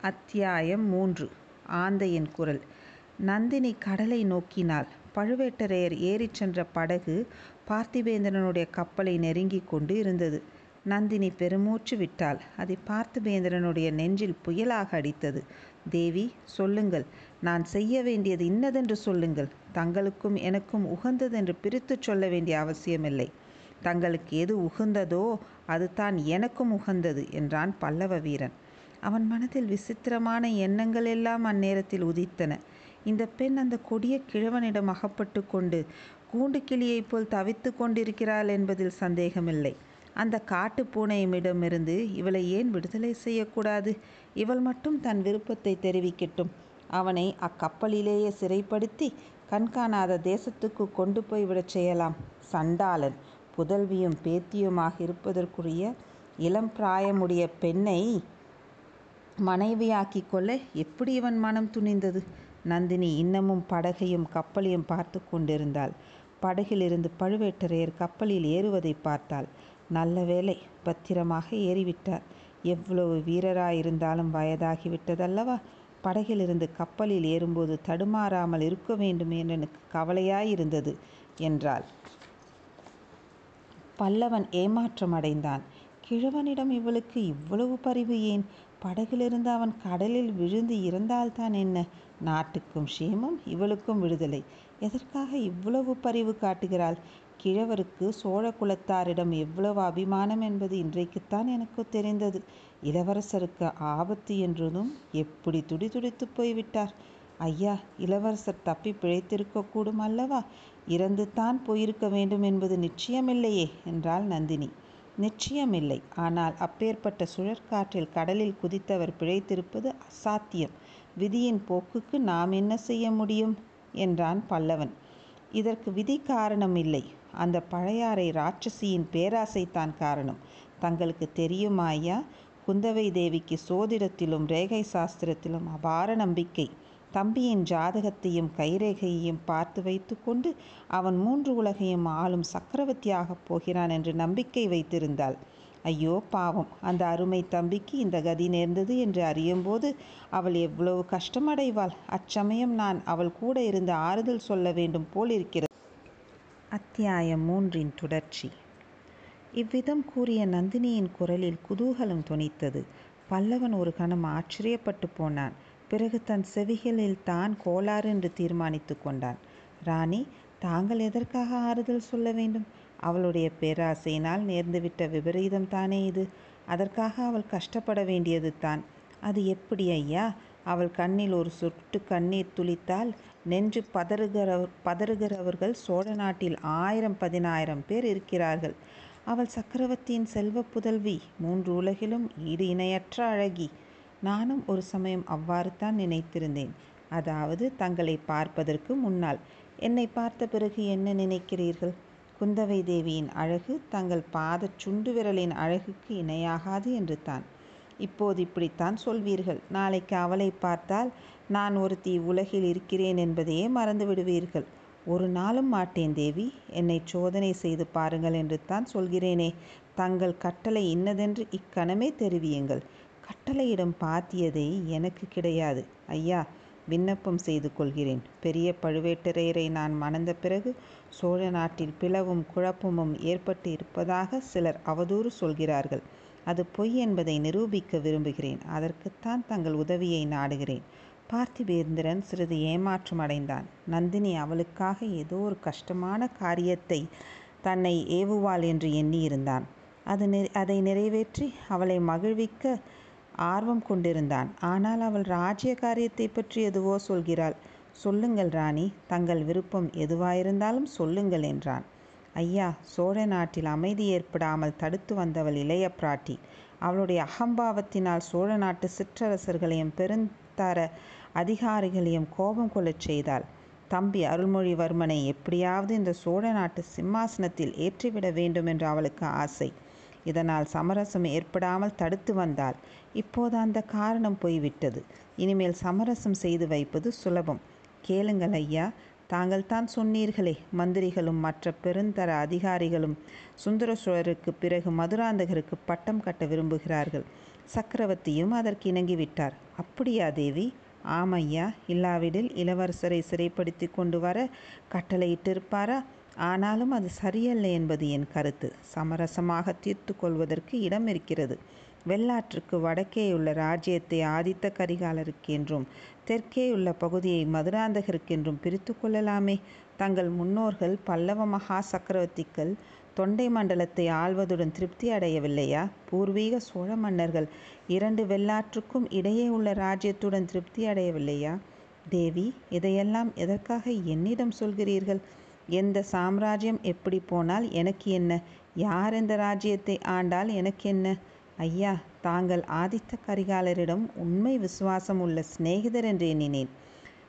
அத்தியாயம் மூன்று. ஆந்தையின் குரல். நந்தினி கடலை நோக்கினாள். பழுவேட்டரையர் ஏறிச் சென்ற படகு பார்த்திபேந்திரனுடைய கப்பலை நெருங்கி கொண்டு இருந்தது. நந்தினி பெருமூச்சு விட்டாள். அதை பார்த்திபேந்திரனுடைய நெஞ்சில் புயலாக அடித்தது. தேவி சொல்லுங்கள். நான் செய்ய வேண்டியது இன்னதென்று சொல்லுங்கள். தங்களுக்கும் எனக்கும் உகந்ததென்று பிரித்துச் சொல்ல வேண்டிய அவசியமில்லை. தங்களுக்கு எது உகந்ததோ அதுதான் எனக்கும் உகந்தது என்றான் பல்லவ வீரன். அவன் மனதில் விசித்திரமான எண்ணங்கள் எல்லாம் அந்நேரத்தில் உதித்தன. இந்த பெண் அந்த கொடிய கிழவனிடம் அகப்பட்டு கொண்டு கூண்டு கிளியைப் போல் தவித்து கொண்டிருக்கிறாள் என்பதில் சந்தேகமில்லை. அந்த காட்டு பூனையமிடமிருந்து இவளை ஏன் விடுதலை செய்யக்கூடாது? இவள் மட்டும் தன் விருப்பத்தை தெரிவிக்கட்டும். அவனை அக்கப்பலிலேயே சிறைப்படுத்தி கண்காணாத தேசத்துக்கு கொண்டு போய் விடச் செய்யலாம். சண்டாளன் புதல்வியும் பேத்தியுமாக இருப்பதற்குரிய இளம் பிராயமுடைய பெண்ணை மனைவியாக்கிக் கொள்ள எப்படி இவன் மனம் துணிந்தது? நந்தினி இன்னமும் படகையும் கப்பலையும் பார்த்து கொண்டிருந்தாள். படகிலிருந்து பழுவேட்டரையர் கப்பலில் ஏறுவதை பார்த்தாள். நல்ல வேலை பத்திரமாக ஏறிவிட்டார். எவ்வளவு வீரராயிருந்தாலும் வயதாகிவிட்டதல்லவா? படகிலிருந்து கப்பலில் ஏறும்போது தடுமாறாமல் இருக்க வேண்டும் என்று எனக்கு கவலையாயிருந்தது என்றாள். பல்லவன் ஏமாற்றம் அடைந்தான் கிழவனிடம் இவளுக்கு இவ்வளவு பரிவு ஏன்? படகிலிருந்து அவன் கடலில் விழுந்து இறந்தால்தான் என்ன? நாட்டுக்கும் க்ஷேமம் இவளுக்கும் விடுதலை. எதற்காக இவ்வளவு பரிவு காட்டுகிறாள்? கிழவருக்கு சோழ குலத்தாரிடம் எவ்வளவு அபிமானம் என்பது இன்றைக்குத்தான் எனக்கு தெரிந்தது. இளவரசருக்கு ஆபத்து என்றதும் எப்படி துடிதுடித்து போய்விட்டார்? ஐயா இளவரசர் தப்பி பிழைத்திருக்கக்கூடும் அல்லவா இறந்து தான் போயிருக்க வேண்டும் என்பது நிச்சயமில்லையே என்றாள் நந்தினி. நிச்சயமில்லை. ஆனால் அப்பேற்பட்ட சுழற்காற்றில் கடலில் குதித்தவர் பிழைத்திருப்பது அசாத்தியம். விதியின் போக்குக்கு நாம் என்ன செய்ய முடியும்? என்றான் பல்லவன். இதற்கு விதி காரணம் இல்லை. அந்த பழையாறை ராட்சசியின் பேராசைத்தான் காரணம். தங்களுக்கு தெரியுமா ஐயா? குந்தவை தேவிக்கு சோதிடத்திலும் ரேகை சாஸ்திரத்திலும் அபார நம்பிக்கை. தம்பியின் ஜாதகத்தையும் கைரேகையையும் பார்த்து வைத்துக்கொண்டு அவன் மூன்று உலகையும் ஆளும் சக்கரவர்த்தியாகப் போகிறான் என்று நம்பிக்கை வைத்திருந்தாள். ஐயோ பாவம். அந்த அருமை தம்பிக்கு இந்த கதி நேர்ந்தது என்று அறியும்போது அவள் எவ்வளவு கஷ்டமடைவாள். அச்சமயம் நான் அவள் கூட இருந்து ஆறுதல் சொல்ல வேண்டும் போல் இருக்கிறது. அத்தியாயம் மூன்றின் தொடர்ச்சி. இவ்விதம் கூறிய நந்தினியின் குரலில் குதூகலம் துணித்தது பல்லவன் ஒரு கணம் ஆச்சரியப்பட்டு போனான். பிறகு தன் செவிகளில் தான் கோளாறு என்று தீர்மானித்து கொண்டான். ராணி தாங்கள் எதற்காக ஆறுதல் சொல்ல வேண்டும்? அவளுடைய பேராசையினால் நேர்ந்துவிட்ட விபரீதம் தானே இது? அதற்காக அவள் கஷ்டப்பட வேண்டியது தான். அது எப்படி ஐயா? அவள் கண்ணில் ஒரு சொட்டு கண்ணீர் துளித்தால் நெஞ்சு பதறுகிற பதறுகிறவர்கள் சோழ நாட்டில் ஆயிரம் பதினாயிரம் பேர் இருக்கிறார்கள். அவள் சக்கரவர்த்தியின் செல்வ புதல்வி மூன்று உலகிலும் ஈடு இணையற்ற அழகி. நானும் ஒரு சமயம் அவ்வாறு தான் நினைத்திருந்தேன். அதாவது தங்களை பார்ப்பதற்கு முன்னால். என்னை பார்த்த பிறகு என்ன நினைக்கிறீர்கள்? குந்தவை தேவியின் அழகு தங்கள் பாத சுண்டு விரலின் அழகுக்கு இணையாகாது என்று தான். இப்போது இப்படித்தான் சொல்வீர்கள். நாளைக்கு அவளை பார்த்தால் நான் ஒருத்தி உலகில் இருக்கிறேன் என்பதையே மறந்து விடுவீர்கள். ஒரு நாளும் மாட்டேன் தேவி. என்னை சோதனை செய்து பாருங்கள் என்று தான் சொல்கிறேனே. தங்கள் கட்டளை இன்னதென்று இக்கணமே தெரிவியுங்கள். கட்டளையிடம் பாத்தியதை எனக்கு கிடையாது. ஐயா விண்ணப்பம் செய்து கொள்கிறேன். பெரிய பழுவேட்டரையரை நான் மணந்த பிறகு சோழ நாட்டில் பிளவும் குழப்பமும் ஏற்பட்டு இருப்பதாக சிலர் அவதூறு சொல்கிறார்கள். அது பொய் என்பதை நிரூபிக்க விரும்புகிறேன். அதற்குத்தான் தங்கள் உதவியை நாடுகிறேன். பார்த்திபேந்திரன் சிறிது ஏமாற்றம் அடைந்தான். நந்தினி அவளுக்காக ஏதோ ஒரு கஷ்டமான காரியத்தை தன்னை ஏவுவாள் என்று எண்ணியிருந்தான். அது அதை நிறைவேற்றி அவளை மகிழ்விக்க ஆர்வம் கொண்டிருந்தான். ஆனால் அவள் ராஜ்ய காரியத்தை பற்றி எதுவோ சொல்கிறாள். சொல்லுங்கள் ராணி தங்கள் விருப்பம் எதுவாயிருந்தாலும் சொல்லுங்கள் என்றான். ஐயா சோழ நாட்டில் அமைதி ஏற்படாமல் தடுத்து வந்தவள் இளைய பிராட்டி. அவளுடைய அகம்பாவத்தினால் சோழ நாட்டு சிற்றரசர்களையும் பெருந்தர அதிகாரிகளையும் கோபம் கொள்ளச் செய்தாள். தம்பி அருள்மொழிவர்மனை எப்படியாவது இந்த சோழ நாட்டு சிம்மாசனத்தில் ஏற்றிவிட வேண்டும் என்று அவளுக்கு ஆசை. இதனால் சமரசம் ஏற்படாமல் தடுத்து வந்தால் இப்போது அந்த காரணம் போய்விட்டது. இனிமேல் சமரசம் செய்து வைப்பது சுலபம். கேளுங்கள் ஐயா தாங்கள் தான் சொன்னீர்களே மந்திரிகளும் மற்ற பெருந்தர அதிகாரிகளும் சுந்தர சோழருக்கு பிறகு மதுராந்தகருக்கு பட்டம் கட்ட விரும்புகிறார்கள். சக்கரவர்த்தியும் அதற்கு இணங்கிவிட்டார். அப்படியா தேவி? ஆமையா இல்லாவிடில் இளவரசரை சிறைப்படுத்தி கொண்டு வர கட்டளையிட்டிருப்பாரா? ஆனாலும் அது சரியல்ல என்பது என் கருத்து. சமரசமாக தீர்த்து கொள்வதற்கு இடம் இருக்கிறது. வெள்ளாற்றுக்கு வடக்கேயுள்ள ராஜ்யத்தை ஆதித்த கரிகாலருக்கு என்றும் தெற்கேயுள்ள பகுதியை மதுராந்தகருக்கென்றும் பிரித்து கொள்ளலாமே. தங்கள் முன்னோர்கள் பல்லவ மகா சக்கரவர்த்திகள் தொண்டை மண்டலத்தை ஆள்வதுடன் திருப்தி அடையவில்லையா? பூர்வீக சோழ மன்னர்கள் இரண்டு வெள்ளாற்றுக்கும் இடையே உள்ள ராஜ்யத்துடன் திருப்தி அடையவில்லையா? தேவி இதையெல்லாம் எதற்காக என்னிடம் சொல்கிறீர்கள்? எந்த சாம்ராஜ்யம் எப்படி போனால் எனக்கு என்ன? யார் எந்த ராஜ்யத்தை ஆண்டால் எனக்கு என்ன? ஐயா தாங்கள் ஆதித்த கரிகாலரிடம் உண்மை விசுவாசம் உள்ள சிநேகிதர் என்று எண்ணினேன்.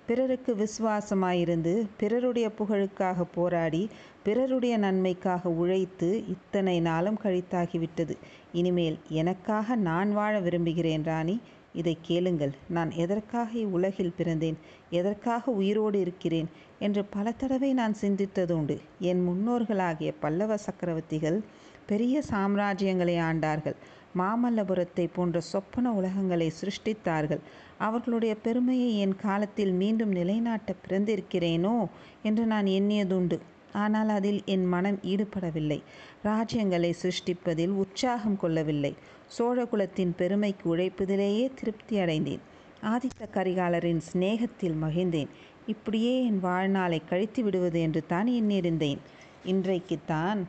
பிறருக்கு விசுவாசமாயிருந்து பிறருடைய புகழுக்காக போராடி பிறருடைய நன்மைக்காக உழைத்து இத்தனை நாளும் கழித்தாகிவிட்டது. இனிமேல் எனக்காக நான் வாழ விரும்புகிறேன் ராணி. இதை கேளுங்கள். நான் எதற்காக இவ்வுலகில் பிறந்தேன்? எதற்காக உயிரோடு இருக்கிறேன்? என்று பல தடவை நான் சிந்தித்தது உண்டு என் முன்னோர்களாகிய பல்லவ சக்கரவர்த்திகள் பெரிய சாம்ராஜ்யங்களை ஆண்டார்கள். மாமல்லபுரத்தை போன்ற சொப்பன உலகங்களை சிருஷ்டித்தார்கள். அவர்களுடைய பெருமையை என் காலத்தில் மீண்டும் நிலைநாட்ட பிறந்திருக்கிறேனோ என்று நான் எண்ணியதுண்டு. ஆனால் அதில் என் மனம் ஈடுபடவில்லை. ராஜ்யங்களை சிருஷ்டிப்பதில் உற்சாகம் கொள்ளவில்லை. சோழகுலத்தின் பெருமைக்கு உழைப்பதிலேயே திருப்தி அடைந்தேன். ஆதித்த கரிகாலரின் சிநேகத்தில் மகிழ்ந்தேன். இப்படியே என் வாழ்நாளை கழித்து விடுவது என்று தான் எண்ணியிருந்தேன். இன்றைக்குத்தான்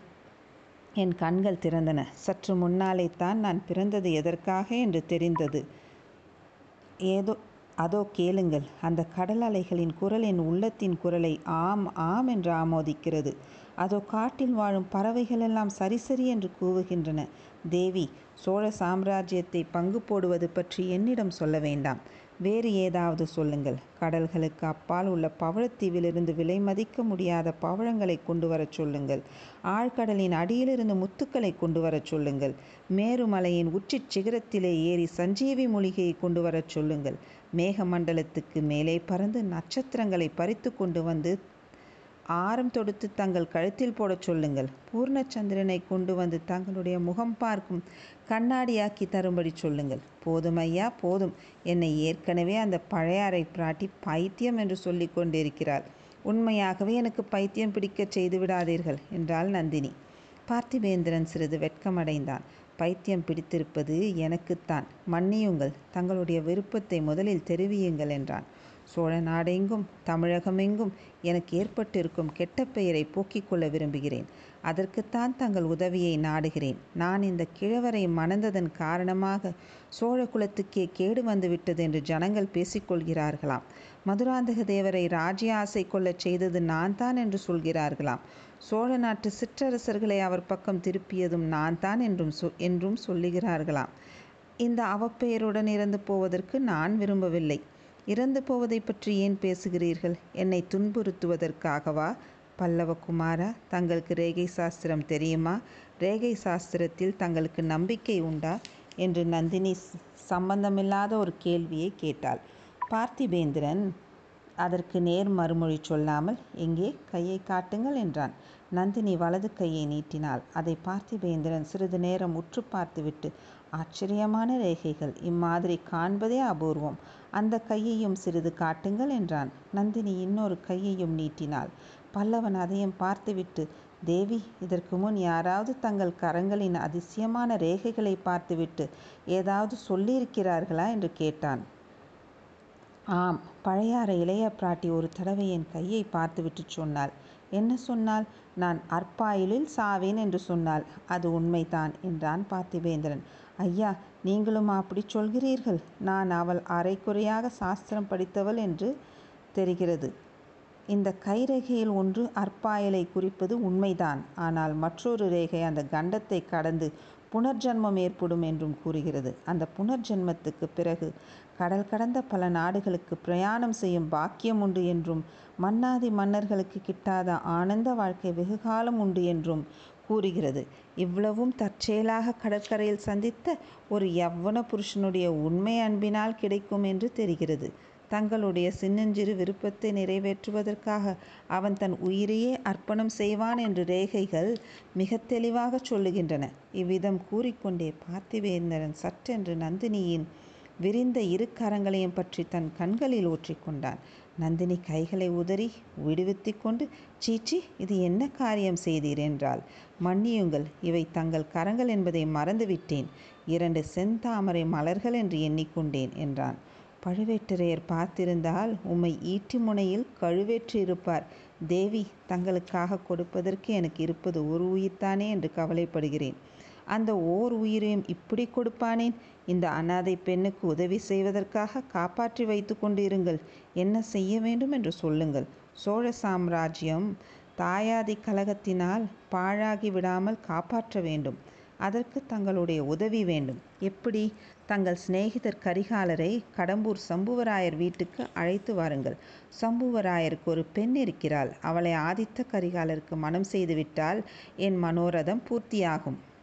என் கண்கள் திறந்தன. சற்று முன்னாலே தான் நான் பிறந்தது எதற்காக என்று தெரிந்தது. ஏதோ அதோ கேளுங்கள் அந்த கடல் அலைகளின் குரல் என் உள்ளத்தின் குரலை ஆம் ஆம் என்று ஆமோதிக்கிறது. அதோ காட்டில் வாழும் பறவைகளெல்லாம் சரி சரி என்று கூவுகின்றன. தேவி சோழ சாம்ராஜ்யத்தை பங்கு போடுவது பற்றி என்னிடம் சொல்ல வேண்டாம். வேறு ஏதாவது சொல்லுங்கள். கடல்களுக்கு அப்பால் உள்ள பவழத்தீவிலிருந்து விலை மதிக்க முடியாத பவழங்களை கொண்டு வரச் சொல்லுங்கள். ஆழ்கடலின் அடியிலிருந்து முத்துக்களை கொண்டு வரச் சொல்லுங்கள். மேருமலையின் உச்சிச் சிகரத்திலே ஏறி சஞ்சீவி மூலிகையை கொண்டு வரச் சொல்லுங்கள். மேகமண்டலத்துக்கு மேலே பறந்து நட்சத்திரங்களை பறித்து கொண்டு வந்து ஆரம் தொடுத்து தங்கள் கழுத்தில் போடச் சொல்லுங்கள். பூர்ணச்சந்திரனை கொண்டு வந்து தங்களுடைய முகம் பார்க்கும் கண்ணாடியாக்கி தரும்படி சொல்லுங்கள். போதும் ஐயா போதும். என்னை ஏற்கனவே அந்த பழையாறை பிராட்டி பைத்தியம் என்று சொல்லி கொண்டிருக்கிறாள். உண்மையாகவே எனக்கு பைத்தியம் பிடிக்கச் செய்து விடாதீர்கள் என்றாள் நந்தினி. பார்த்திபேந்திரன் சிறிது வெட்கமடைந்தான். பைத்தியம் பிடித்திருப்பது எனக்குத்தான். மன்னியுங்கள் தங்களுடைய விருப்பத்தை முதலில் தெரிவியுங்கள் என்றான். சோழ நாடெங்கும் தமிழகமெங்கும் எனக்கு ஏற்பட்டிருக்கும் கெட்ட பெயரை போக்கிக் கொள்ள விரும்புகிறேன். அதற்குத்தான் தங்கள் உதவியை நாடுகிறேன். நான் இந்த கிழவரை மணந்ததன் காரணமாக சோழ குலத்துக்கே கேடு வந்துவிட்டது என்று ஜனங்கள் பேசிக்கொள்கிறார்களாம். மதுராந்தக தேவரை ராஜ்ய ஆசை கொள்ளச் செய்தது நான் தான் என்று சொல்கிறார்களாம். சோழ நாட்டு சிற்றரசர்களை அவர் பக்கம் திருப்பியதும் நான் தான் என்றும் சொ என்றும் சொல்லுகிறார்களாம். இந்த அவப்பெயருடன் இறந்து போவதற்கு நான் விரும்பவில்லை. இறந்து போவதை பற்றி ஏன் பேசுகிறீர்கள்? என்னை துன்புறுத்துவதற்காகவா? பல்லவகுமாரா தங்களுக்கு ரேகை சாஸ்திரம் தெரியுமா? ரேகை சாஸ்திரத்தில் தங்களுக்கு நம்பிக்கை உண்டா? என்று நந்தினி சம்பந்தமில்லாத ஒரு கேள்வியை கேட்டாள். பார்த்திபேந்திரன் அதற்கு நேர் மறுமொழி சொல்லாமல் எங்கே? கையை காட்டுங்கள் என்றான். நந்தினி வலது கையை நீட்டினாள். அதை பார்த்திபேந்திரன் சிறிது நேரம் உற்று பார்த்துவிட்டு ஆச்சரியமான ரேகைகள். இம்மாதிரி காண்பதே அபூர்வம். அந்த கையையும் சிறிது காட்டுங்கள் என்றான். நந்தினி இன்னொரு கையையும் நீட்டினாள். பல்லவன் அதையும் பார்த்துவிட்டு தேவி இதற்கு முன் யாராவது தங்கள் கரங்களின் அதிசயமான ரேகைகளை பார்த்துவிட்டு ஏதாவது சொல்லியிருக்கிறார்களா? என்று கேட்டான். ஆம் பழையாறை இளைய பிராட்டி ஒரு தடவை என் கையை பார்த்துவிட்டு சொன்னாள். என்ன சொன்னாள்? நான் அற்பாயிலில் சாவேன் என்று சொன்னாள். அது உண்மைதான் என்றான் பார்த்திவேந்திரன். ஐயா நீங்களும் அப்படி சொல்கிறீர்கள். நான் அவள் அரைக்குறையாக சாஸ்திரம் படித்தவள் என்று தெரிகிறது. இந்த கைரேகையில் ஒன்று அற்பாயலை குறிப்பது உண்மைதான். ஆனால் மற்றொரு ரேகை அந்த கண்டத்தை கடந்து புனர்ஜன்மம் ஏற்படும் என்றும் கூறுகிறது. அந்த புனர்ஜென்மத்துக்கு பிறகு கடல் கடந்த பல நாடுகளுக்கு பிரயாணம் செய்யும் பாக்கியம் உண்டு என்றும் மன்னாதி மன்னர்களுக்கு கிட்டாத ஆனந்த வாழ்க்கை வெகுகாலம் உண்டு என்றும் கூறுகிறது. இவ்வளவும் தற்செயலாக கடற்கரையில் சந்தித்த ஒரு யவ்வன புருஷனுடைய உண்மை அன்பினால் கிடைக்கும் என்று தெரிகிறது. தங்களுடைய சின்னஞ்சிறு விருப்பத்தை நிறைவேற்றுவதற்காக அவன் தன் உயிரையே அர்ப்பணம் செய்வான் என்று ரேகைகள் மிக தெளிவாக சொல்லுகின்றன. இவ்விதம் கூறிக்கொண்டே பார்த்திவேந்தரன் சற்றென்று நந்தினியின் விரிந்த இரு கரங்களையும் பற்றி தன் கண்களில் ஊற்றிக்கொண்டான். நந்தினி கைகளை உதறி விடுவித்து கொண்டு சீச்சி இது என்ன காரியம் செய்தீர் என்றால் மன்னியுங்கள் இவை தங்கள் கரங்கள் என்பதை மறந்துவிட்டேன். இரண்டு செந்தாமரை மலர்கள் என்று எண்ணிக்கொண்டேன் என்றான். பழுவேட்டரையர் பார்த்திருந்தால் உம்மை ஈட்டி முனையில் கழுவேற்றிருப்பார். தேவி தங்களுக்காக கொடுப்பதற்கு எனக்கு இருப்பது ஒரு உயிர்த்தானே என்று கவலைப்படுகிறேன். அந்த ஓர் உயிரையும் இப்படி கொடுப்பானேன்? இந்த அனாதை பெண்ணுக்கு உதவி செய்வதற்காக காப்பாற்றி வைத்து கொண்டு இருங்கள் என்ன செய்ய வேண்டும் என்று சொல்லுங்கள். சோழ சாம்ராஜ்யம் தாயாதி கழகத்தினால் பாழாகி விடாமல் காப்பாற்ற வேண்டும். அதற்கு தங்களுடைய உதவி வேண்டும். எப்படி? தங்கள் சிநேகிதர் கரிகாலரை கடம்பூர் சம்புவராயர் வீட்டுக்கு அழைத்து வாருங்கள். சம்புவராயருக்கு ஒரு பெண் இருக்கிறாள். அவளை ஆதித்த கரிகாலருக்கு மனம் செய்துவிட்டால் என் மனோரதம் பூர்த்தியாகும்.